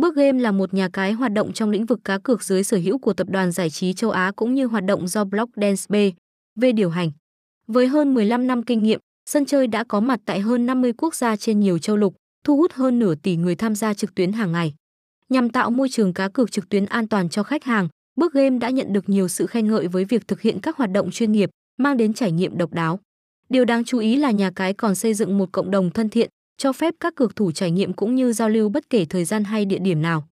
Bước Game là một nhà cái hoạt động trong lĩnh vực cá cược dưới sở hữu của tập đoàn giải trí châu Á cũng như hoạt động do Blockdance B V điều hành. Với hơn 15 năm kinh nghiệm, sân chơi đã có mặt tại hơn 50 quốc gia trên nhiều châu lục, thu hút hơn nửa tỷ người tham gia trực tuyến hàng ngày. Nhằm tạo môi trường cá cược trực tuyến an toàn cho khách hàng, Bước Game đã nhận được nhiều sự khen ngợi với việc thực hiện các hoạt động chuyên nghiệp, mang đến trải nghiệm độc đáo. Điều đáng chú ý là nhà cái còn xây dựng một cộng đồng thân thiện, cho phép các cược thủ trải nghiệm cũng như giao lưu bất kể thời gian hay địa điểm nào.